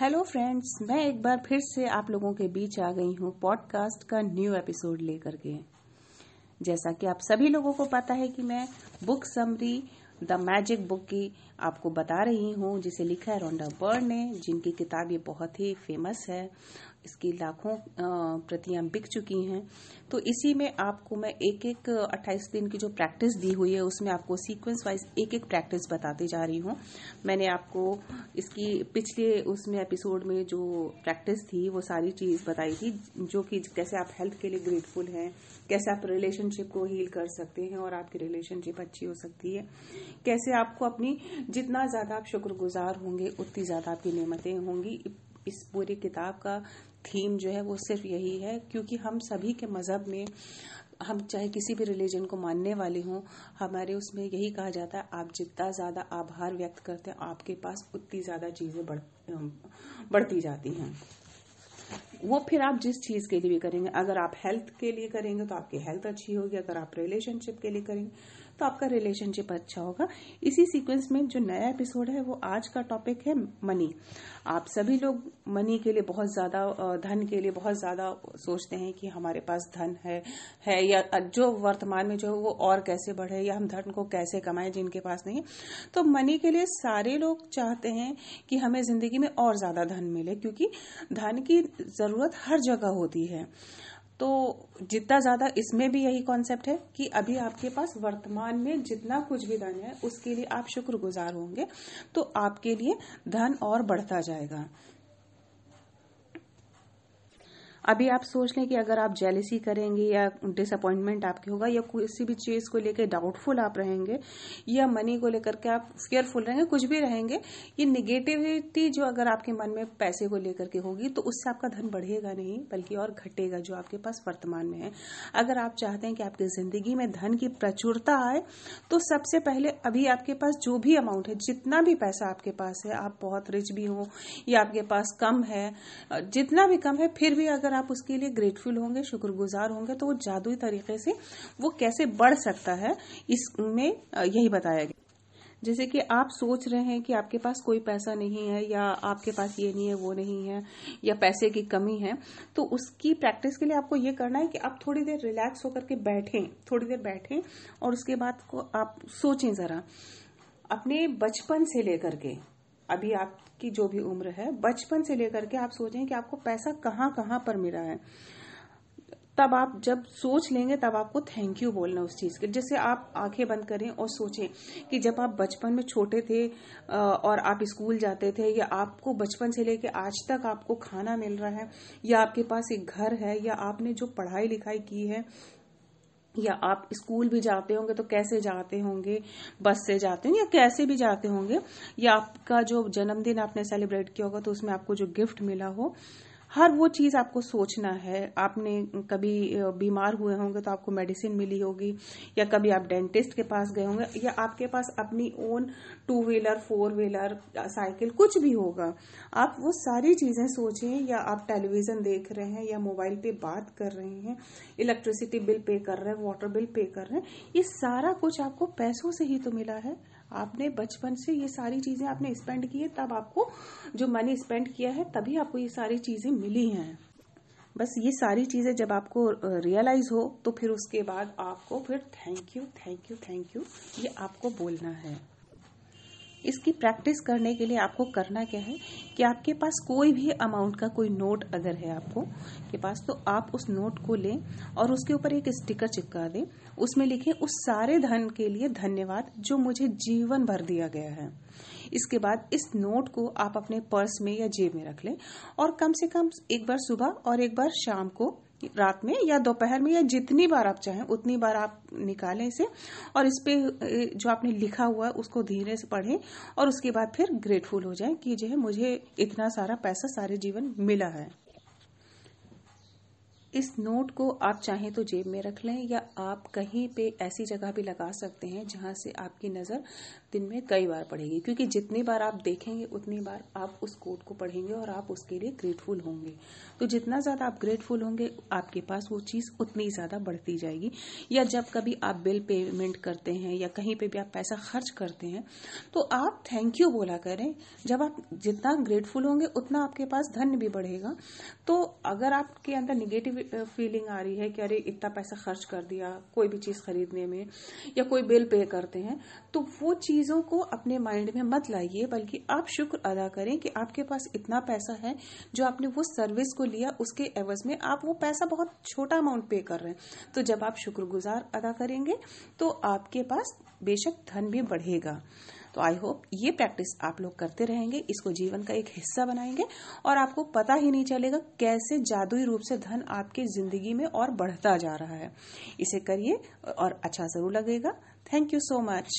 Hello friends मैं एक बार फिर से आप लोगों के बीच आ गई हूँ पॉडकास्ट का न्यू एपिसोड लेकर के। जैसा कि आप सभी लोगों को पता है कि मैं book summary the magic book की आपको बता रही हूँ, जिसे लिखा है रोंडा बर्ड ने, जिनकी किताब ये बहुत ही फ़ेमस है। इसकी लाखों प्रतियाँ बिक चुकी हैं। तो इसी में आपको मैं एक एक 28 दिन की जो प्रैक्टिस दी हुई है, उसमें आपको सीक्वेंस वाइज एक एक प्रैक्टिस बताती जा रही हूँ। मैंने आपको इसकी पिछले, उसमें एपिसोड में जो प्रैक्टिस थी, वो सारी चीज़ बताई थी, जो कि कैसे आप हेल्थ के लिए ग्रेटफुल हैं, कैसे आप रिलेशनशिप को हील कर सकते हैं और आपकी रिलेशनशिप अच्छी हो सकती है। कैसे आपको अपनी, जितना ज़्यादा आप शुक्रगुजार होंगे, उतनी ज़्यादा आपकी नियमतें होंगी। इस पूरी किताब का थीम जो है वो सिर्फ़ यही है क्योंकि हम सभी के मज़हब में हम चाहे किसी भी रिलीजन को मानने वाले हों हमारे उसमें यही कहा जाता है आप जितना ज़्यादा आभार व्यक्त करते हैं आपके पास उतनी ज़्यादा चीज़ें बढ़, बढ़ती जाती हैं। वो फिर आप जिस चीज़ के लिए भी करेंगे अगर आप हेल्थ के लिए करेंगे तो आपकी हेल्थ अच्छी होगी अगर आप रिलेशनशिप के लिए करेंगे तो आपका रिलेशनशिप अच्छा होगा। इसी सीक्वेंस में जो नया एपिसोड है, वो आज का टॉपिक है मनी आप सभी लोग मनी के लिए बहुत ज़्यादा धन के लिए बहुत ज़्यादा सोचते हैं कि हमारे पास धन है है या जो वर्तमान में जो है वो और कैसे बढ़े या हम धन को कैसे कमाएँ जिनके पास नहीं है। तो मनी के लिए सारे लोग चाहते हैं कि हमें ज़िंदगी में और ज़्यादा धन मिले, क्योंकि धन की ज़रूरत हर जगह होती है। तो जितना ज़्यादा इसमें भी यही कॉन्सेप्ट है कि अभी आपके पास वर्तमान में जितना कुछ भी धन है, उसके लिए आप शुक्रगुजार होंगे। तो आपके लिए धन और बढ़ता जाएगा। अभी आप सोच लें कि अगर आप जेलिसी करेंगे या डिसअपॉइंटमेंट आपके होगा या किसी भी चीज़ को लेकर डाउटफुल आप रहेंगे या मनी को लेकर के आप फेयरफुल रहेंगे, कुछ भी रहेंगे, ये निगेटिविटी जो अगर आपके मन में पैसे को लेकर के होगी तो उससे आपका धन बढ़ेगा नहीं, बल्कि और घटेगा जो आपके पास वर्तमान में है। अगर आप चाहते हैं कि आपकी ज़िंदगी में धन की प्रचुरता आए तो सबसे पहले अभी आपके पास जो भी अमाउंट है, जितना भी पैसा आपके पास है, आप बहुत रिच भी हो या आपके पास कम है, जितना भी कम है, फिर भी अगर आप उसके लिए ग्रेटफुल होंगे, शुक्रगुजार होंगे तो वो जादुई तरीके से वो कैसे बढ़ सकता है, इसमें यही बताया गया। जैसे कि आप सोच रहे हैं कि आपके पास कोई पैसा नहीं है, या आपके पास ये नहीं है, वो नहीं है, या पैसे की कमी है तो उसकी प्रैक्टिस के लिए आपको ये करना है कि आप थोड़ी देर रिलैक्स होकर के बैठें, थोड़ी देर बैठें, और उसके बाद को आप सोचें जरा। अपने बचपन से लेकर के अभी आपकी जो भी उम्र है, बचपन से लेकर के आप सोचें कि आपको पैसा कहाँ कहाँ पर मिला है। तब आप जब सोच लेंगे, तब आपको थैंक यू बोलना उस चीज़ के जैसे आप आँखें बंद करें और सोचें कि जब आप बचपन में छोटे थे और आप स्कूल जाते थे, या आपको बचपन से लेके आज तक आपको खाना मिल रहा है, या आपके पास एक घर है, या आपने जो पढ़ाई लिखाई की है या आप स्कूल भी जाते होंगे तो कैसे जाते होंगे? बस से जाते होंगे या कैसे भी जाते होंगे? या आपका जो जन्मदिन आपने सेलिब्रेट किया होगा तो उसमें आपको जो गिफ्ट मिला हो हर वो चीज़ आपको सोचना है। आपने कभी बीमार हुए होंगे तो आपको मेडिसिन मिली होगी, या कभी आप डेंटिस्ट के पास गए होंगे, या आपके पास अपनी own two wheeler four wheeler cycle कुछ भी होगा। आप वो सारी चीज़ें सोचें या आप टेलीविज़न देख रहे हैं, या मोबाइल पे बात कर रहे हैं इलेक्ट्रिसिटी बिल पे कर रहे हैं वाटर बिल पे कर रहे हैं, ये सारा कुछ आपको पैसों से ही तो मिला है। आपने बचपन से ये सारी चीज़ें आपने स्पेंड की है, तब आपको जो मनी स्पेंड किया है, तभी आपको ये सारी चीज़ें मिली हैं। बस ये सारी चीज़ें जब आपको रियलाइज़ हो तो फिर उसके बाद आपको फिर thank you thank you thank you ये आपको बोलना है। इसकी प्रैक्टिस करने के लिए आपको करना क्या है कि आपके पास कोई भी अमाउंट का कोई नोट अगर है आपको के पास तो आप उस नोट को लें और उसके ऊपर एक स्टिकर चिपका दें। उसमें लिखें, उस सारे धन के लिए धन्यवाद जो मुझे जीवन भर दिया गया है। इसके बाद इस नोट को आप अपने पर्स में या जेब में रख लें और कम से कम एक बार सुबह और एक बार शाम को रात में या दोपहर में या जितनी बार आप चाहें, उतनी बार आप निकालें इसे और इस पे जो आपने लिखा हुआ है, उसको धीरे से पढ़ें और उसके बाद फिर ग्रेटफुल हो जाएँ कि जो है मुझे इतना सारा पैसा सारे जीवन मिला है। इस नोट को आप चाहें तो जेब में रख लें या आप कहीं पे ऐसी जगह भी लगा सकते हैं जहाँ से आपकी नज़र दिन में कई बार पड़ेगी। क्योंकि जितनी बार आप देखेंगे, उतनी बार आप उस कोड को पढ़ेंगे और आप उसके लिए ग्रेटफुल होंगे। तो जितना ज़्यादा आप ग्रेटफुल होंगे, आपके पास वो चीज़ उतनी ज़्यादा बढ़ती जाएगी। या जब कभी आप बिल पेमेंट करते हैं या कहीं पे भी आप पैसा खर्च करते हैं तो आप थैंक यू बोला करें। जब आप जितना ग्रेटफुल होंगे, उतना आपके पास धन भी बढ़ेगा। तो अगर आपके अंदर निगेटिव फीलिंग आ रही है कि अरे, इतना पैसा खर्च कर दिया, कोई भी चीज़ खरीदने में, या कोई बिल पे करते हैं तो वो चीज़ों को अपने माइंड में मत लाइए, बल्कि आप शुक्र अदा करें कि आपके पास इतना पैसा है, जो आपने वो सर्विस को लिया, उसके एवज में आप वो पैसा बहुत छोटा अमाउंट पे कर रहे हैं। तो जब आप शुक्रगुजार अदा करेंगे तो आपके पास बेशक धन भी बढ़ेगा। तो आई होप ये प्रैक्टिस आप लोग करते रहेंगे, इसको जीवन का एक हिस्सा बनाएँगे और आपको पता ही नहीं चलेगा कैसे जादुई रूप से धन आपके ज़िंदगी में और बढ़ता जा रहा है। इसे करिए और अच्छा ज़रूर लगेगा। Thank you so much